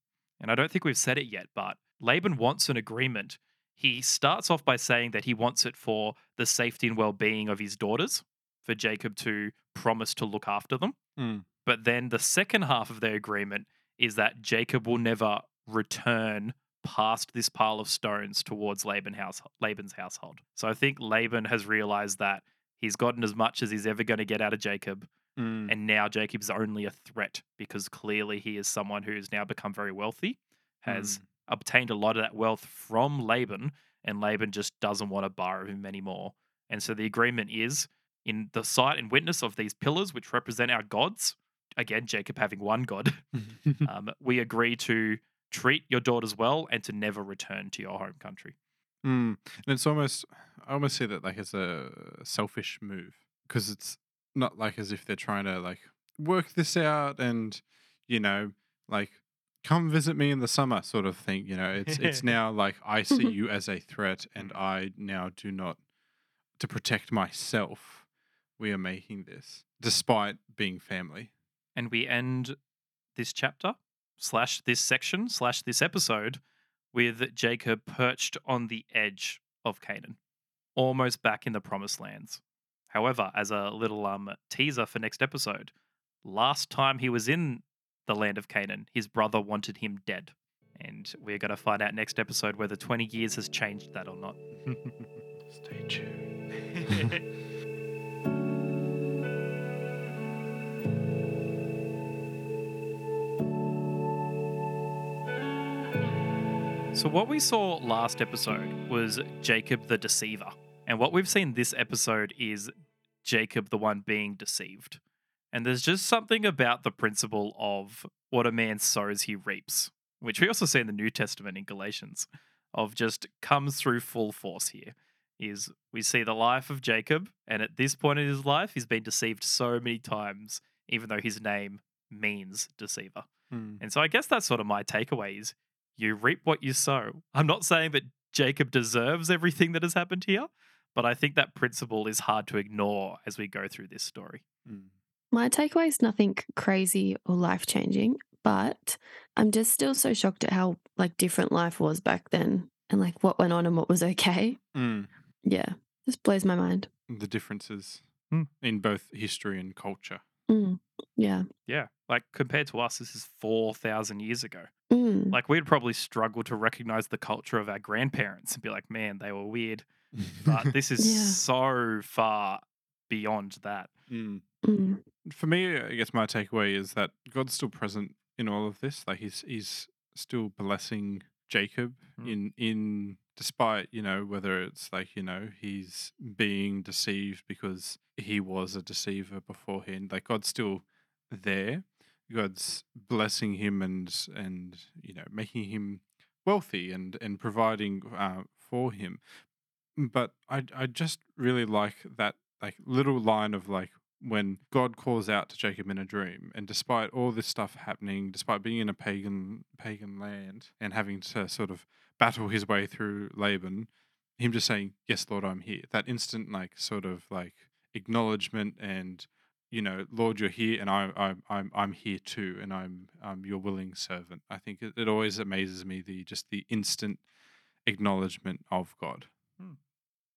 And I don't think we've said it yet, but Laban wants an agreement. He starts off by saying that he wants it for the safety and well being of his daughters, for Jacob to promise to look after them. Mm. But then the second half of their agreement is that Jacob will never return past this pile of stones towards Laban house, Laban's household. So I think Laban has realized that he's gotten as much as he's ever going to get out of Jacob. Mm. And now Jacob's only a threat because clearly he is someone who's now become very wealthy, has Mm. obtained a lot of that wealth from Laban, and Laban just doesn't want to borrow him anymore. And so the agreement is in the sight and witness of these pillars, which represent our gods. Again, Jacob having one god, um, we agree to treat your daughters well and to never return to your home country. Mm. And it's almost, I almost see that like as a selfish move because it's not like as if they're trying to like work this out and, you know, like come visit me in the summer sort of thing. You know, it's it's now like I see you as a threat and Mm. I now do not to protect myself. We are making this despite being family. And we end this chapter slash this section slash this episode with Jacob perched on the edge of Canaan, almost back in the promised lands. However, as a little um, teaser for next episode, last time he was in the land of Canaan, his brother wanted him dead. And we're going to find out next episode whether 20 years has changed that or not. Stay tuned. So, what we saw last episode was Jacob the deceiver. And what we've seen this episode is Jacob the one being deceived. And there's just something about the principle of what a man sows, he reaps, which we also see in the New Testament in Galatians, of just comes through full force here. is we see the life of Jacob, and at this point in his life, he's been deceived so many times, even though his name means deceiver. Hmm. And so I guess that's sort of my takeaway is you reap what you sow. I'm not saying that Jacob deserves everything that has happened here, but I think that principle is hard to ignore as we go through this story. Hmm. My takeaway is nothing crazy or life changing, but I'm just still so shocked at how like different life was back then and like what went on and what was okay. Hmm. Yeah, just blows my mind. The differences Hmm. in both history and culture. Mm. Yeah. Yeah. Like compared to us, this is 4,000 years ago. Mm. Like we'd probably struggle to recognize the culture of our grandparents and be like, man, they were weird. But this is Yeah. so far beyond that. Hmm. Mm. For me, I guess my takeaway is that God's still present in all of this. Like he's he's still blessing Jacob Mm. in in despite you know whether it's like you know he's being deceived because he was a deceiver beforehand. Like God's still there. God's blessing him and and you know making him wealthy and and providing uh, for him. But I I just really like that like little line of like when God calls out to Jacob in a dream, and despite all this stuff happening, despite being in a pagan pagan land and having to sort of battle his way through Laban, him just saying, "Yes, Lord, I'm here." That instant like sort of like acknowledgement and you know, Lord, you're here, and I'm I'm I'm I'm here too, and I'm I'm your willing servant. I think it, it always amazes me the just the instant acknowledgement of God. Hmm.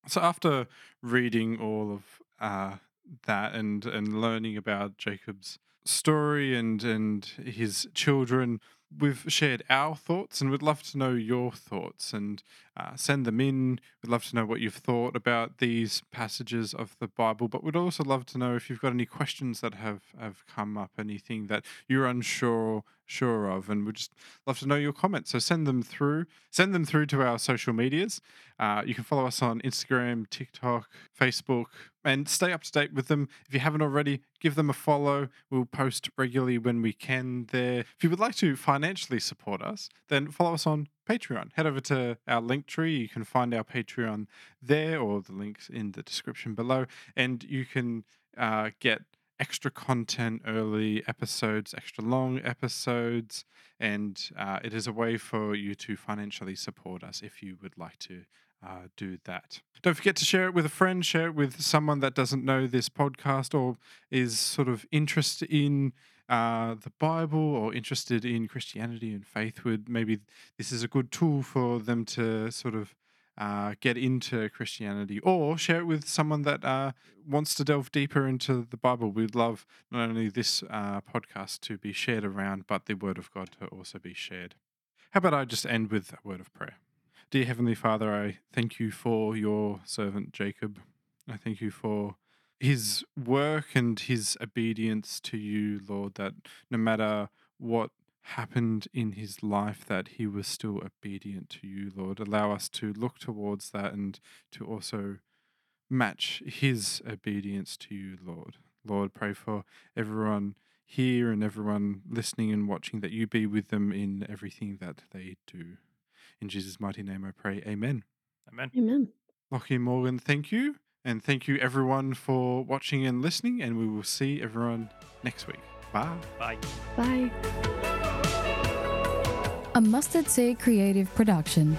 So after reading all of uh, that and and learning about Jacob's story and and his children, we've shared our thoughts, and we'd love to know your thoughts and uh, send them in. We'd love to know what you've thought about these passages of the Bible, but we'd also love to know if you've got any questions that have have come up, anything that you're unsure sure of, and we'd just love to know your comments. So send them through. Send them through to our social medias. Uh, you can follow us on Instagram, TikTok, Facebook, and stay up to date with them. If you haven't already, give them a follow. We'll post regularly when we can there. If you would like to financially support us, then follow us on Patreon. Head over to our link tree. You can find our Patreon there or the links in the description below. And you can uh, get extra content, early episodes, extra long episodes. And uh, it is a way for you to financially support us if you would like to uh, do that. Don't forget to share it with a friend, share it with someone that doesn't know this podcast or is sort of interested in uh, the Bible or interested in Christianity and faith. Would maybe this is a good tool for them to sort of uh, get into Christianity or share it with someone that uh, wants to delve deeper into the Bible. We'd love not only this uh, podcast to be shared around, but the Word of God to also be shared. How about I just end with a word of prayer? Dear Heavenly Father, I thank you for your servant Jacob. I thank you for his work and his obedience to you, Lord, that no matter what happened in his life, that he was still obedient to you, Lord. Allow us to look towards that and to also match his obedience to you, Lord. Lord, pray for everyone here and everyone listening and watching that you be with them in everything that they do. In Jesus' mighty name I pray. Amen. Amen. Amen. Lockie Morgan, thank you. And thank you everyone for watching and listening. And we will see everyone next week. Bye. Bye. Bye. A Mustard Seed Creative Production.